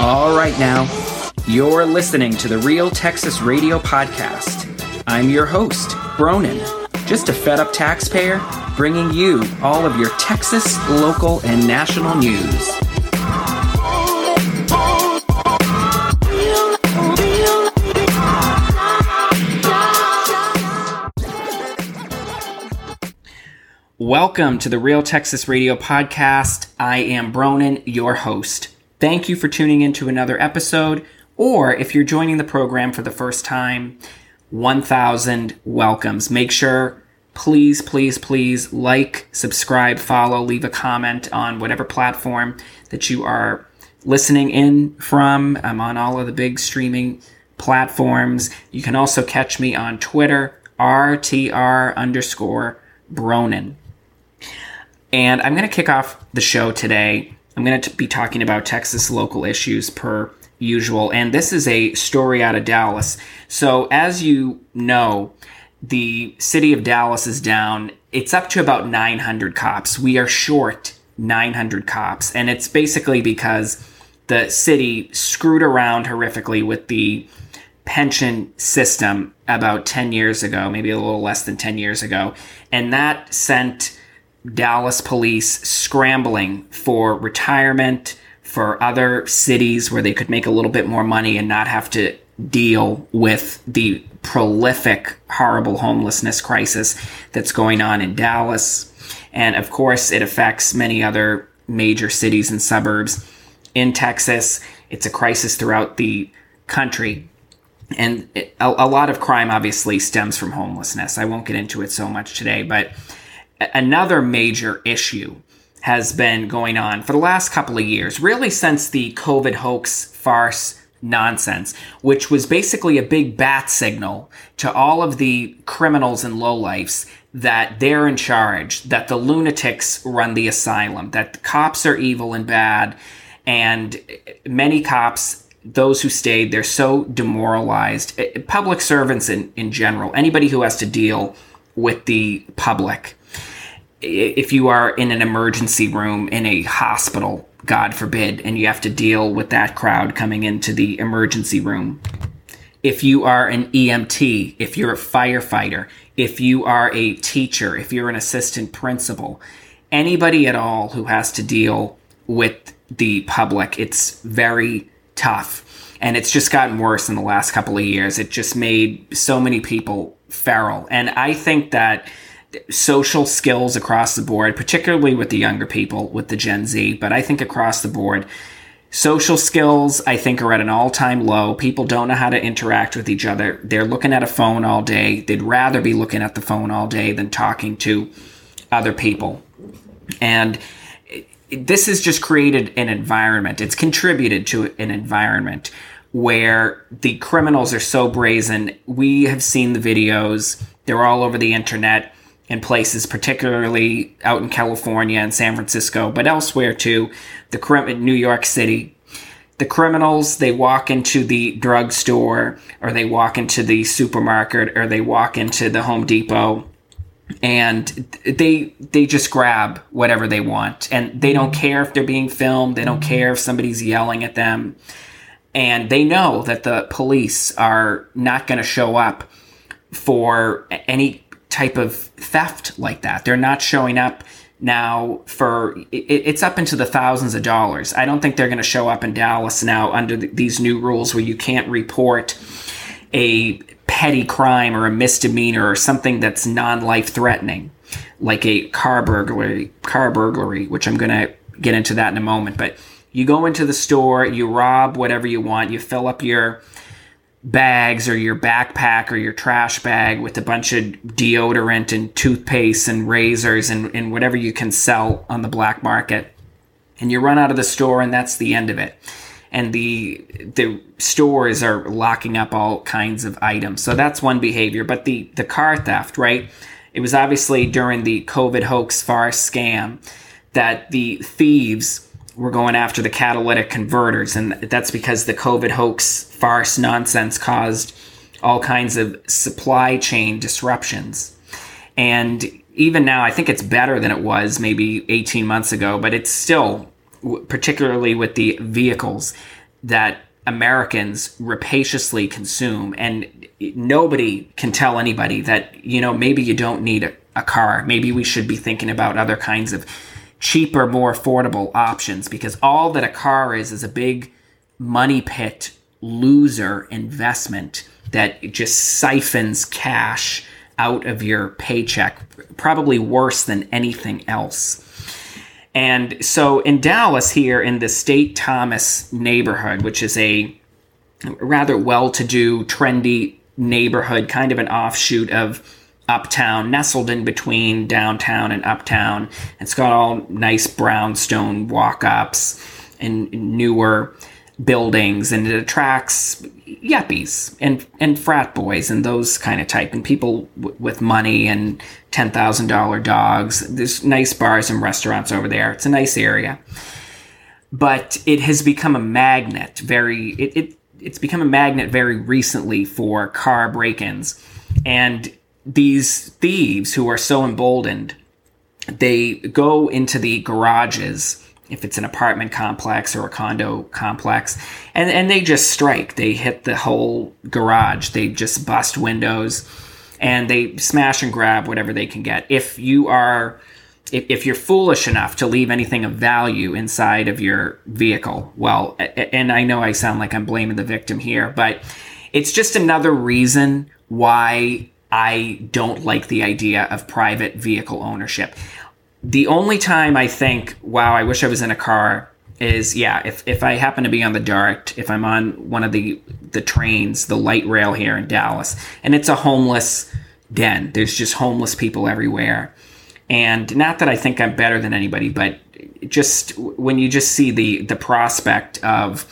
All right, now, you're listening to the Real Texas Radio Podcast. I'm your host, Bronin, just a fed up taxpayer bringing you all of your Texas, local, and national news. Welcome to the Real Texas Radio Podcast. I am Bronin, your host. Thank you for tuning in to another episode, or if you're joining the program for the first time, 1000 welcomes. Make sure, please, please, please like, subscribe, follow, leave a comment on whatever platform that you are listening in from. I'm on all of the big streaming platforms. You can also catch me on Twitter, RTR underscore Bronin. And I'm going to kick off the show today. I'm going to be talking about Texas local issues per usual. And this is a story out of Dallas. So, as you know, the city of Dallas is down. It's up to about 900 cops. We are short 900 cops. And it's basically because the city screwed around horrifically with the pension system about 10 years ago, maybe a little less than 10 years ago. And that sent Dallas police scrambling for retirement, for other cities where they could make a little bit more money and not have to deal with the prolific, horrible homelessness crisis that's going on in Dallas. And of course, it affects many other major cities and suburbs in Texas. It's a crisis throughout the country. And it, a, a lot of crime obviously stems from homelessness. I won't get into it so much today, but another major issue has been going on for the last couple of years, really since the COVID hoax farce nonsense, which was basically a big bat signal to all of the criminals and lowlifes that they're in charge, that the lunatics run the asylum, that the cops are evil and bad, and many cops those who stayed, they're so demoralized. Eh, eh, public servants in, in general, anybody who has to deal with the public if you are in an emergency room in a hospital, God forbid, and you have to deal with that crowd coming into the emergency room. If you are an EMT, if you're a firefighter, if you are a teacher, if you're an assistant principal, anybody at all who has to deal with the public, it's very tough. And it's just gotten worse in the last couple of years. It just made so many people feral. And I think that social skills across the board, particularly with the younger people, with the Gen Z, but I think across the board, social skills I think are at an all-time low. People don't know how to interact with each other. They're looking at a phone all day. They'd rather be looking at the phone all day than talking to other people. And this has just created an environment. It's contributed to an environment where the criminals are so brazen. We have seen the videos. They're all over the internet in places, particularly out in California and San Francisco, but elsewhere too. The New York City, the criminals they walk into the drugstore or they walk into the supermarket or they walk into the Home Depot and they they just grab whatever they want. And they don't mm-hmm. care if they're being filmed they don't mm-hmm. care if somebody's yelling at them. And they know that the police are not going to show up for any type of theft like that. They're not showing up now for it's up into the thousands of dollars. I don't think they're going to show up in Dallas now under these new rules where you can't report a petty crime or a misdemeanor or something that's non-life threatening like a car burglary car burglary which I'm going to get into that in a moment but you go into the store you rob whatever you want you fill up your bags or your backpack or your trash bag with a bunch of deodorant and toothpaste and razors and, and whatever you can sell on the black market. And you run out of the store and that's the end of it. And the the stores are locking up all kinds of items. So that's one behavior. But the, the car theft, right? It was obviously during the COVID hoax farce scam that the thieves we're going after the catalytic converters, and that's because the COVID hoax farce nonsense caused all kinds of supply chain disruptions. And even now, I think it's better than it was maybe 18 months ago, but it's still, particularly with the vehicles, that Americans rapaciously consume, and nobody can tell anybody that you know maybe you don't need a, a car. Maybe we should be thinking about other kinds of cheaper, more affordable options because all that a car is is a big money pit loser investment that just siphons cash out of your paycheck, probably worse than anything else. And so in Dallas, here in the State Thomas neighborhood, which is a rather well to do, trendy neighborhood, kind of an offshoot of uptown, nestled in between downtown and uptown. It's got all nice brownstone walk ups and newer buildings, and it attracts yuppies and, and frat boys and those kind of type, and people w- with money and $10,000 dogs. There's nice bars and restaurants over there. It's a nice area. But it has become a magnet very, it, it it's become a magnet very recently for car break-ins and these thieves who are so emboldened, they go into the garages if it's an apartment complex or a condo complex, and, and they just strike. They hit the whole garage. They just bust windows and they smash and grab whatever they can get. If you are if, if you're foolish enough to leave anything of value inside of your vehicle, well, and I know I sound like I'm blaming the victim here, but it's just another reason why I don't like the idea of private vehicle ownership. The only time I think, wow, I wish I was in a car is yeah, if, if I happen to be on the DART, if I'm on one of the the trains, the light rail here in Dallas, and it's a homeless den. There's just homeless people everywhere. And not that I think I'm better than anybody, but just when you just see the the prospect of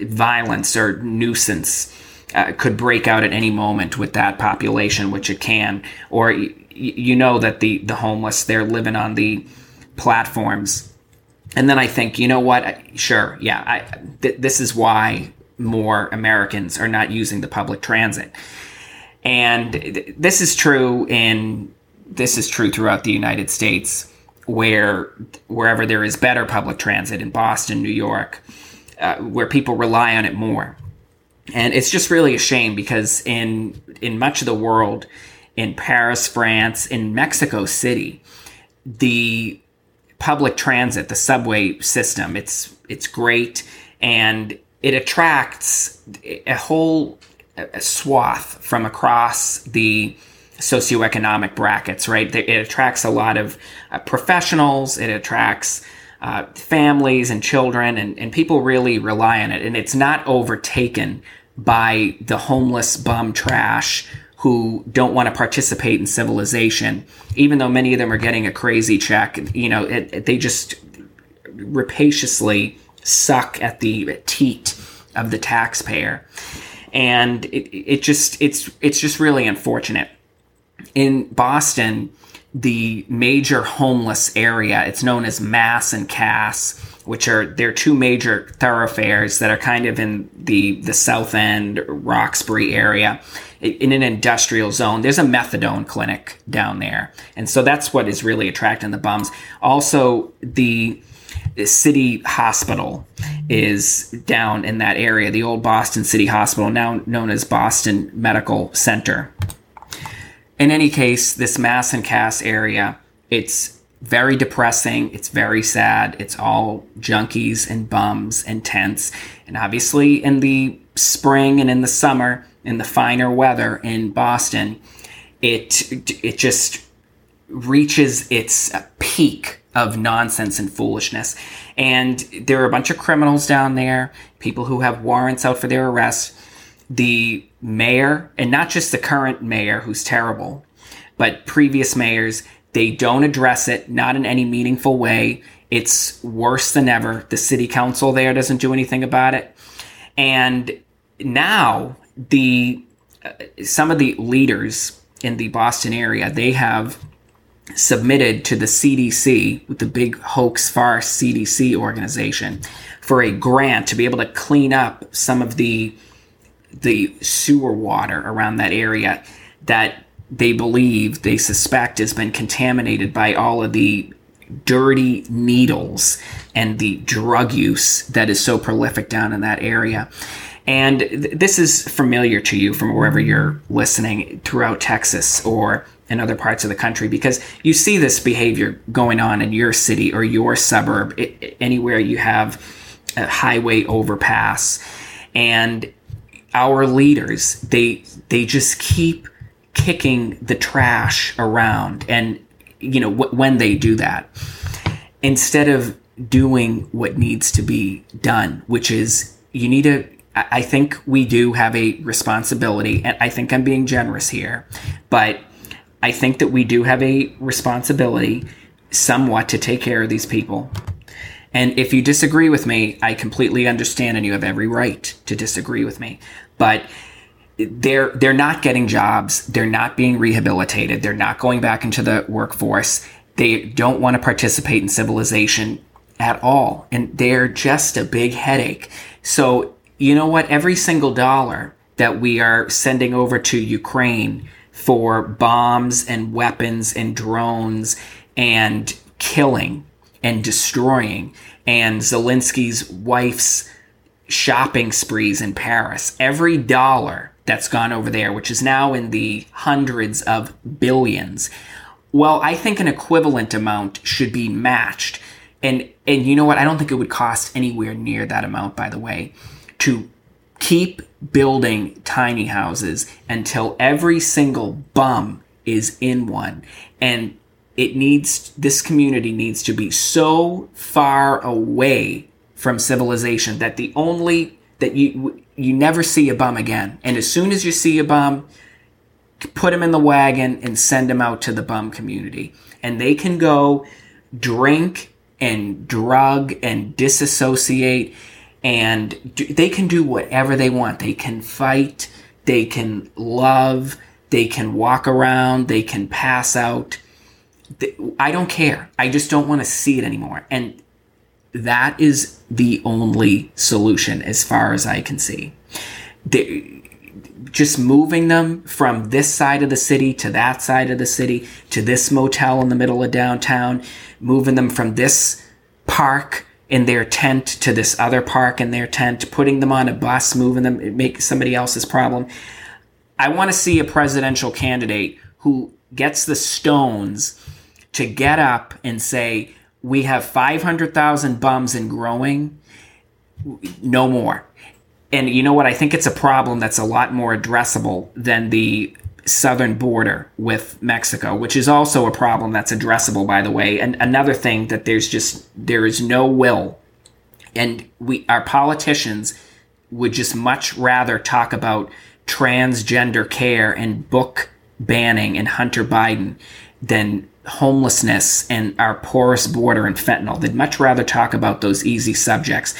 violence or nuisance uh, could break out at any moment with that population, which it can, or y- you know that the the homeless they're living on the platforms, and then I think you know what, sure, yeah, I, th- this is why more Americans are not using the public transit, and th- this is true in this is true throughout the United States, where wherever there is better public transit in Boston, New York, uh, where people rely on it more and it's just really a shame because in in much of the world in paris france in mexico city the public transit the subway system it's it's great. And it attracts a whole a swath from across the socioeconomic brackets right? It attracts a lot of uh, professionals. It attracts uh, families and children, and, and people really rely on it. And it's not overtaken by the homeless bum trash who don't want to participate in civilization, even though many of them are getting a crazy check. You know, it, it, they just rapaciously suck at the teat of the taxpayer, and it, it just it's it's just really unfortunate. In Boston, the major homeless area. It's known as Mass and Cass, which are they're two major thoroughfares that are kind of in the the South End, Roxbury area, in an industrial zone. There's a methadone clinic down there, and so that's what is really attracting the bums. Also, the city hospital is down in that area, the old Boston City Hospital, now known as Boston Medical Center in any case, this Mass and Cass area, it's very depressing. It's very sad. It's all junkies and bums and tents. And obviously, in the spring and in the summer, in the finer weather in Boston, it it just reaches its peak of nonsense and foolishness. And there are a bunch of criminals down there, people who have warrants out for their arrest. The mayor, and not just the current mayor who's terrible, but previous mayors, they don't address it, not in any meaningful way. It's worse than ever. The city council there doesn't do anything about it. And now the uh, some of the leaders in the Boston area, they have submitted to the CDC, with the big hoax farce CDC organization, for a grant to be able to clean up some of the the sewer water around that area that they believe, they suspect has been contaminated by all of the dirty needles and the drug use that is so prolific down in that area. And th- this is familiar to you from wherever you're listening throughout Texas or in other parts of the country because you see this behavior going on in your city or your suburb, I- anywhere you have a highway overpass. And our leaders, they they just keep kicking the trash around and you know when they do that instead of doing what needs to be done which is you need to I think we do have a responsibility, and I think I'm being generous here, but I think that we do have a responsibility somewhat to take care of these people. And if you disagree with me, I completely understand and you have every right to disagree with me. But they're they're not getting jobs, they're not being rehabilitated, they're not going back into the workforce. They don't want to participate in civilization at all, and they're just a big headache. So you know what? Every single dollar that we are sending over to Ukraine for bombs and weapons and drones and killing and destroying and Zelensky's wife's shopping sprees in Paris, every dollar that's gone over there, which is now in the hundreds of billions, well, I think an equivalent amount should be matched. And and you know what? I don't think it would cost anywhere near that amount, by the way to keep building tiny houses until every single bum is in one. And it needs, this community needs to be so far away from civilization that the only, that you, you never see a bum again. And as soon as you see a bum, put him in the wagon and send him out to the bum community. And they can go drink and drug and disassociate and do, they can do whatever they want. They can fight, they can love, they can walk around, they can pass out. I don't care. I just don't want to see it anymore. And that is the only solution as far as I can see. Just moving them from this side of the city to that side of the city to this motel in the middle of downtown, moving them from this park in their tent to this other park in their tent, putting them on a bus, moving them, make somebody else's problem. I want to see a presidential candidate who gets the stones to get up and say, we have 500,000 bums and growing, no more. And you know what? I think it's a problem that's a lot more addressable than the southern border with Mexico, which is also a problem that's addressable, by the way. And another thing that there's just there is no will, and we our politicians would just much rather talk about transgender care and book banning and Hunter Biden than homelessness and our porous border and fentanyl. They'd much rather talk about those easy subjects.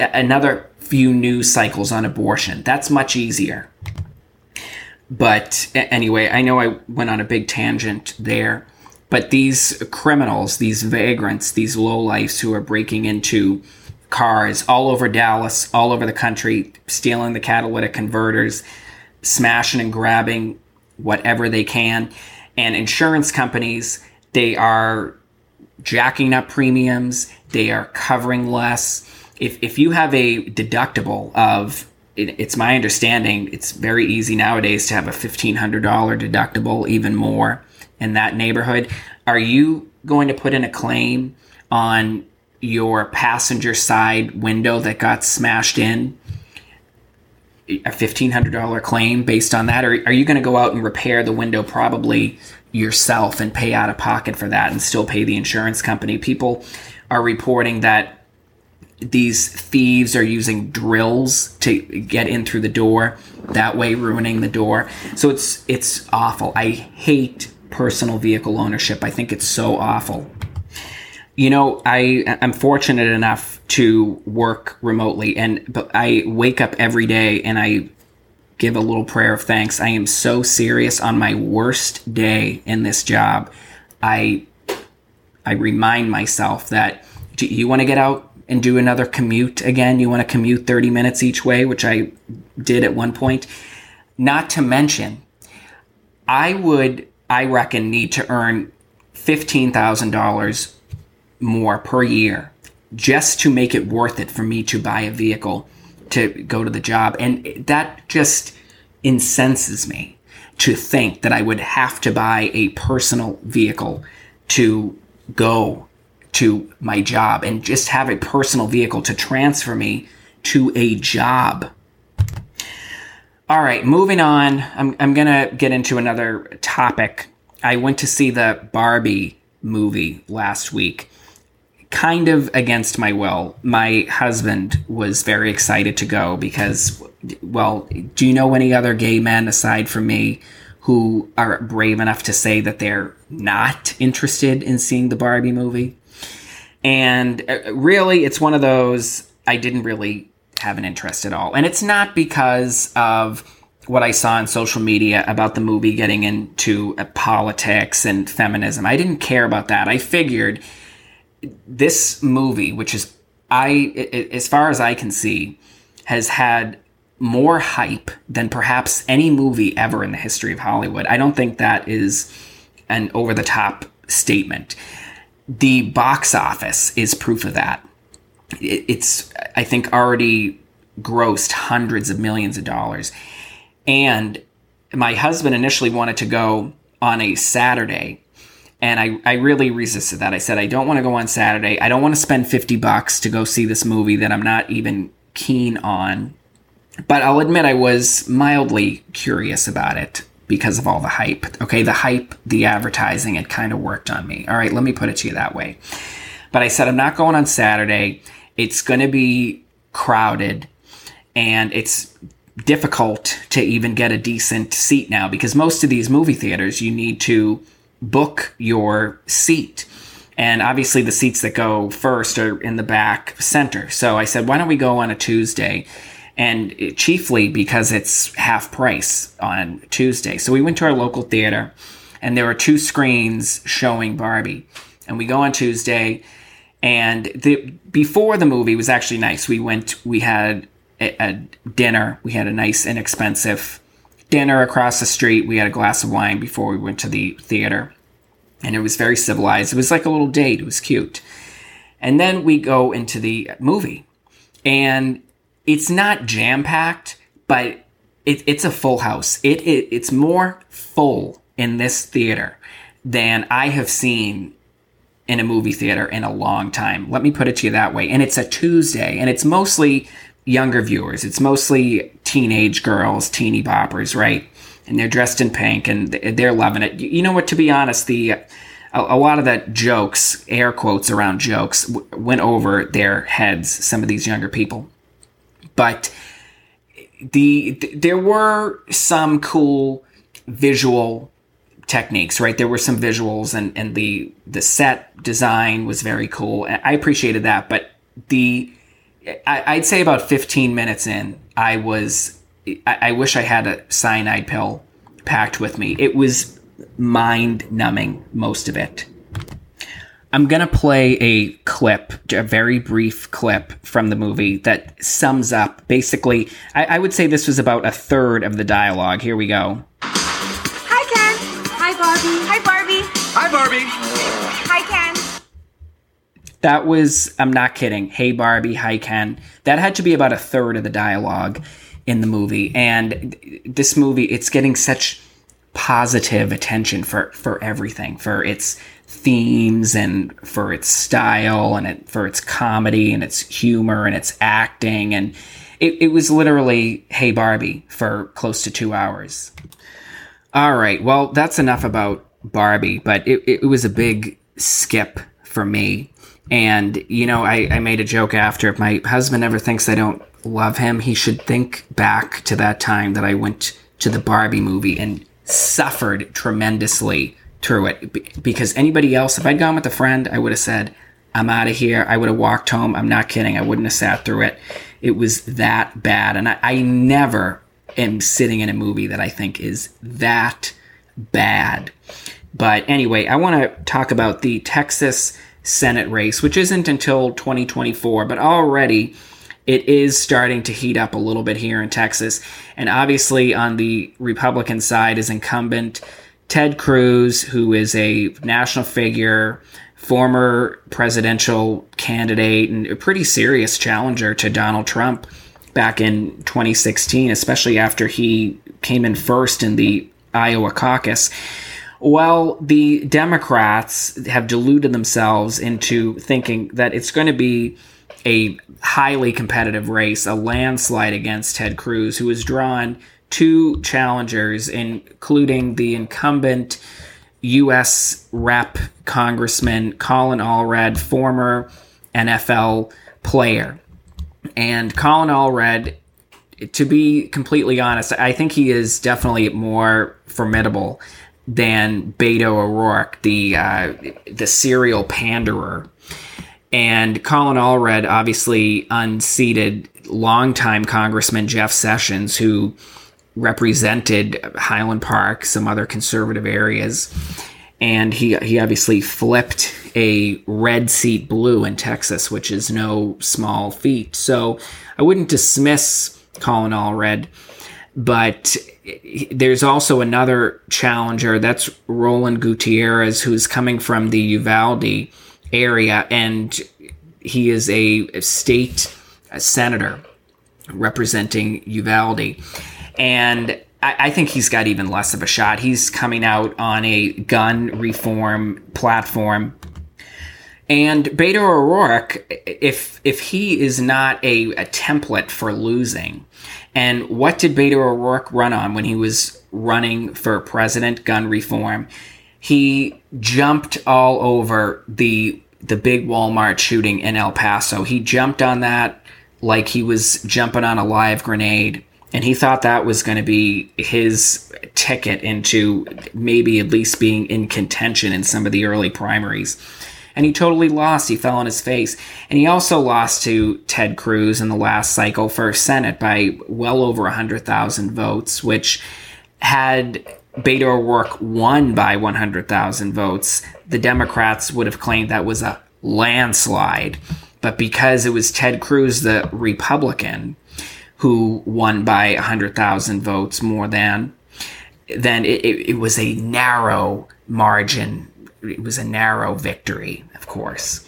Another few news cycles on abortion. That's much easier. But anyway, I know I went on a big tangent there. But these criminals, these vagrants, these lowlifes who are breaking into cars all over Dallas, all over the country, stealing the catalytic converters, smashing and grabbing whatever they can. And insurance companies, they are jacking up premiums, they are covering less. If, if you have a deductible of it, it's my understanding it's very easy nowadays to have a $1500 deductible even more in that neighborhood are you going to put in a claim on your passenger side window that got smashed in a $1500 claim based on that? Or are you going to go out and repair the window probably yourself and pay out of pocket for that and still pay the insurance company? People are reporting that these thieves are using drills to get in through the door that way ruining the door. So it's it's awful. I hate personal vehicle ownership. I think it's so awful you know i i'm fortunate enough to work remotely and but i wake up every day and i give a little prayer of thanks i am so serious on my worst day in this job i i remind myself that you want to get out and do another commute again. You want to commute 30 minutes each way, which I did at one point. Not to mention, I would, I reckon, need to earn $15,000 more per year just to make it worth it for me to buy a vehicle to go to the job. And that just incenses me to think that I would have to buy a personal vehicle to go to my job and just have a personal vehicle to transfer me to a job. All right, moving on. I'm, I'm going to get into another topic. I went to see the Barbie movie last week, kind of against my will. My husband was very excited to go because, well, do you know any other gay men aside from me who are brave enough to say that they're not interested in seeing the Barbie movie? And uh, really, it's one of those I didn't really have an interest at all. And it's not because of what I saw on social media about the movie getting into uh, politics and feminism. I didn't care about that. I figured this movie, which is I as far as I can see, has had more hype than perhaps any movie ever in the history of Hollywood. I don't think that is an over the top statement the box office is proof of that. It's, I think, already grossed hundreds of millions of dollars. And my husband initially wanted to go on a Saturday. And I, I really resisted that. I said, I don't want to go on Saturday. I don't want to spend 50 bucks to go see this movie that I'm not even keen on. But I'll admit I was mildly curious about it because of all the hype. Okay, the hype, the advertising, it kind of worked on me. All right, let me put it to you that way. But I said, I'm not going on Saturday. It's going to be crowded and it's difficult to even get a decent seat now because most of these movie theaters, you need to book your seat. And obviously, the seats that go first are in the back center. So I said, why don't we go on a Tuesday? and chiefly because it's half price on Tuesday. So we went to our local theater, and there were two screens showing Barbie. And we go on Tuesday, and the before the movie was actually nice. We went, we had a, a dinner. We had a nice, inexpensive dinner across the street. We had a glass of wine before we went to the theater, and it was very civilized. It was like a little date. It was cute. And then we go into the movie, and it's not jam packed, but it, it's a full house. It, it it's more full in this theater than I have seen in a movie theater in a long time. Let me put it to you that way. And it's a Tuesday, and it's mostly younger viewers. It's mostly teenage girls, teeny boppers, right? And they're dressed in pink, and they're loving it. You know what? To be honest, the a, lot of that jokes, air quotes around jokes, went over their heads. Some of these younger people but the, the there were some cool visual techniques right there were some visuals and and the the set design was very cool i appreciated that but the I, would say about 15 minutes in i was I, I wish i had a cyanide pill packed with me it was mind numbing most of it I'm going to play a clip, a very brief clip from the movie that sums up basically, I, I, would say this was about a third of the dialogue. Here we go. Hi, Ken. Hi, Barbie. Hi, Barbie. Hi, Barbie. Hi, Ken. That was, I'm not kidding. Hey, Barbie. Hi, Ken. That had to be about a third of the dialogue in the movie. And this movie, it's getting such positive attention for, for everything, for its themes and for its style and it, for its comedy and its humor and its acting. And it, it was literally Hey Barbie for close to two hours. All right. Well, that's enough about Barbie, but it, it was a big skip for me. And, you know, I, I made a joke after if my husband ever thinks I don't love him, he should think back to that time that I went to the Barbie movie and suffered tremendously through it because anybody else, if I'd gone with a friend, I would have said, I'm out of here. I would have walked home. I'm not kidding. I wouldn't have sat through it. It was that bad. And I, I never am sitting in a movie that I think is that bad. But anyway, I want to talk about the Texas Senate race, which isn't until 2024, but already it is starting to heat up a little bit here in Texas. And obviously, on the Republican side is incumbent Ted Cruz, who is a national figure former presidential candidate and a pretty serious challenger to Donald Trump back in 2016, especially after he came in first in the Iowa caucus. Well, the Democrats have deluded themselves into thinking that it's going to be a highly competitive race, a landslide against Ted Cruz, who has drawn two challengers, including the incumbent U.S. Rep Congressman Colin Allred, former NFL player. And Colin Allred, to be completely honest, I think he is definitely more formidable than Beto O'Rourke, the uh, the serial panderer. And Colin Allred obviously unseated longtime Congressman Jeff Sessions, who represented Highland Park, some other conservative areas. And he, he obviously flipped a red seat blue in Texas, which is no small feat. So I wouldn't dismiss Colin Allred, but there's also another challenger. That's Roland Gutierrez, who's coming from the Uvalde area, and he is a state senator representing Uvalde. And I, think he's got even less of a shot. He's coming out on a gun reform platform and Beto O'Rourke, if if he is not a, a, template for losing, and what did Beto O'Rourke run on when he was running for president? Gun reform. He jumped all over the the big Walmart shooting in El Paso. He jumped on that like he was jumping on a live grenade and he thought that was going to be his ticket into maybe at least being in contention in some of the early primaries. And he totally lost. He fell on his face. And he also lost to Ted Cruz in the last cycle for Senate by well over 100,000 votes, which had Beto O'Rourke won by 100,000 votes, the Democrats would have claimed that was a landslide. But because it was Ted Cruz, the Republican, who won by 100,000 votes more than, then it, it, it, was a narrow margin. It was a narrow victory, of course.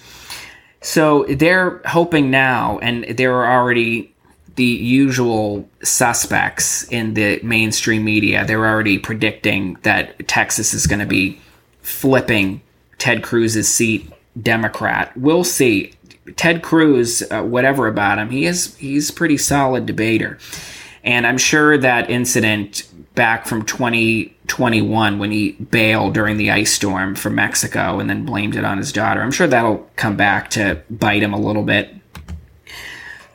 So they're hoping now, and there are already the usual suspects in the mainstream media. They're already predicting that Texas is going to be flipping Ted Cruz's seat Democrat. We'll see. Ted Cruz, uh, whatever about him, he is he's pretty solid debater, and I'm sure that incident back from 2021 when he bailed during the ice storm from Mexico and then blamed it on his daughter. I'm sure that'll come back to bite him a little bit.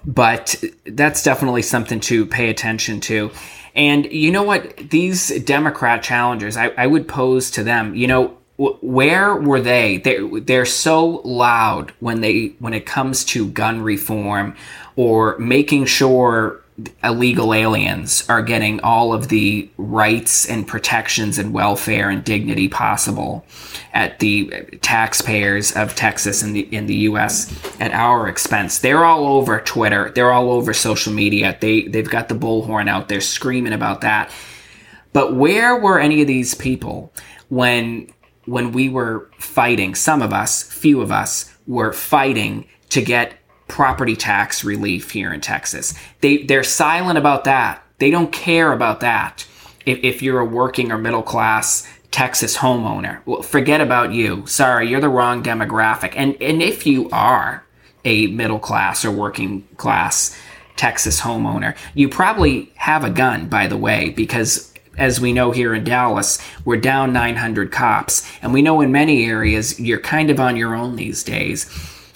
But that's definitely something to pay attention to. And you know what? These Democrat challengers, I, I would pose to them, you know, where were they? They're, they're so loud when they when it comes to gun reform or making sure illegal aliens are getting all of the rights and protections and welfare and dignity possible at the taxpayers of Texas and the in the US at our expense. They're all over Twitter. They're all over social media. They they've got the bullhorn out there screaming about that. But where were any of these people when when we were fighting, some of us, few of us, were fighting to get property tax relief here in Texas. They they're silent about that. They don't care about that. If, if you're a working or middle class Texas homeowner, well, forget about you. Sorry, you're the wrong demographic. And and if you are a middle class or working class Texas homeowner, you probably have a gun, by the way, because as we know here in Dallas, we're down 900 cops. And we know in many areas you're kind of on your own these days.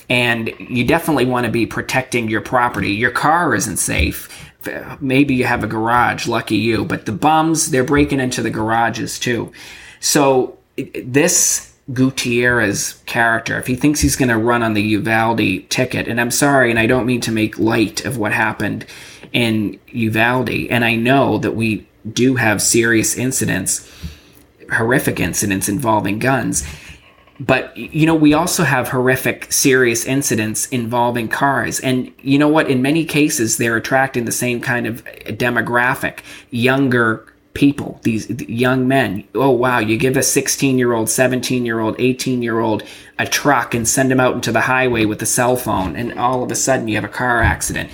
And you definitely want to be protecting your property. Your car isn't safe. Maybe you have a garage, lucky you. But the bums, they're breaking into the garages too. So this Gutierrez character, if he thinks he's going to run on the Uvalde ticket, and I'm sorry, and I don't mean to make light of what happened in Uvalde, and I know that we do have serious incidents, horrific incidents involving guns. But, you know, we also have horrific, serious incidents involving cars. And you know what? In many cases, they're attracting the same kind of demographic younger people, these young men. Oh, wow, you give a 16 year old, 17 year old, 18 year old a truck and send them out into the highway with a cell phone, and all of a sudden you have a car accident.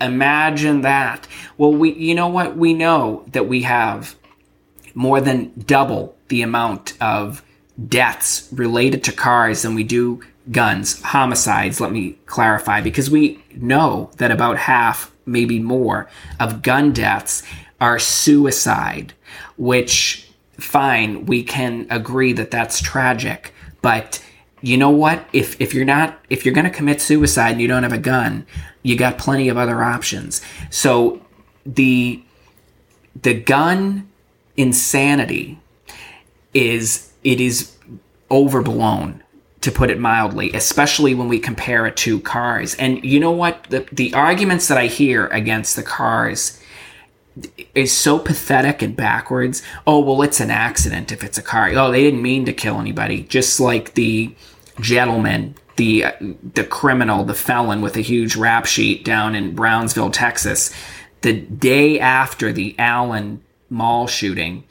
Imagine that. Well, we, you know what? We know that we have more than double the amount of deaths related to cars than we do guns, homicides, let me clarify, because we know that about half, maybe more, of gun deaths are suicide, which, fine, we can agree that that's tragic. But you know what? If, if you're not, if you're going to commit suicide and you don't have a gun, you got plenty of other options. So the, the gun insanity is, it is overblown to put it mildly, especially when we compare it to cars. And you know what? The, the arguments that I hear against the cars is so pathetic and backwards. Oh, well, it's an accident if it's a car. Oh, they didn't mean to kill anybody. Just like the gentleman, the the criminal, the felon with a huge rap sheet down in Brownsville, Texas, the day after the Allen Mall shooting,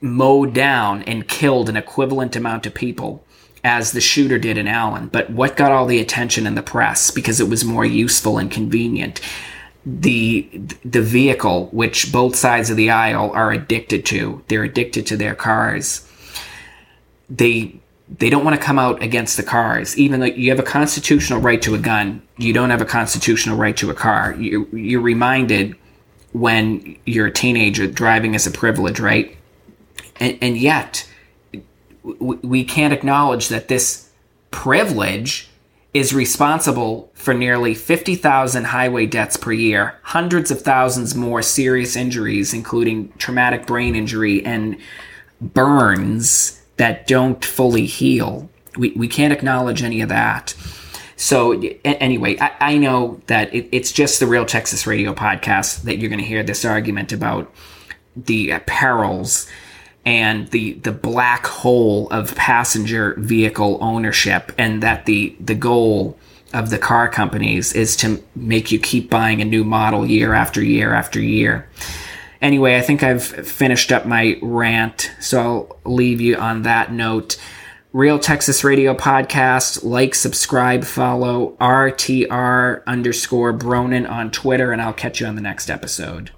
mowed down and killed an equivalent amount of people as the shooter did in Allen. But what got all the attention in the press because it was more useful and convenient the the vehicle which both sides of the aisle are addicted to they're addicted to their cars they they don't want to come out against the cars. Even though you have a constitutional right to a gun you don't have a constitutional right to a car. You, you're reminded when you're a teenager driving is a privilege right and, and yet we can't acknowledge that this privilege is responsible for nearly 50,000 highway deaths per year, hundreds of thousands more serious injuries, including traumatic brain injury and burns that don't fully heal. We, we can't acknowledge any of that. So, anyway, I, I know that it, it's just the Real Texas Radio podcast that you're going to hear this argument about the uh, perils and the the black hole of passenger vehicle ownership and that the the goal of the car companies is to make you keep buying a new model year after year after year. Anyway, I think I've finished up my rant, so I'll leave you on that note. Real Texas Radio Podcast, like, subscribe, follow RTR underscore Bronin on Twitter, and I'll catch you on the next episode.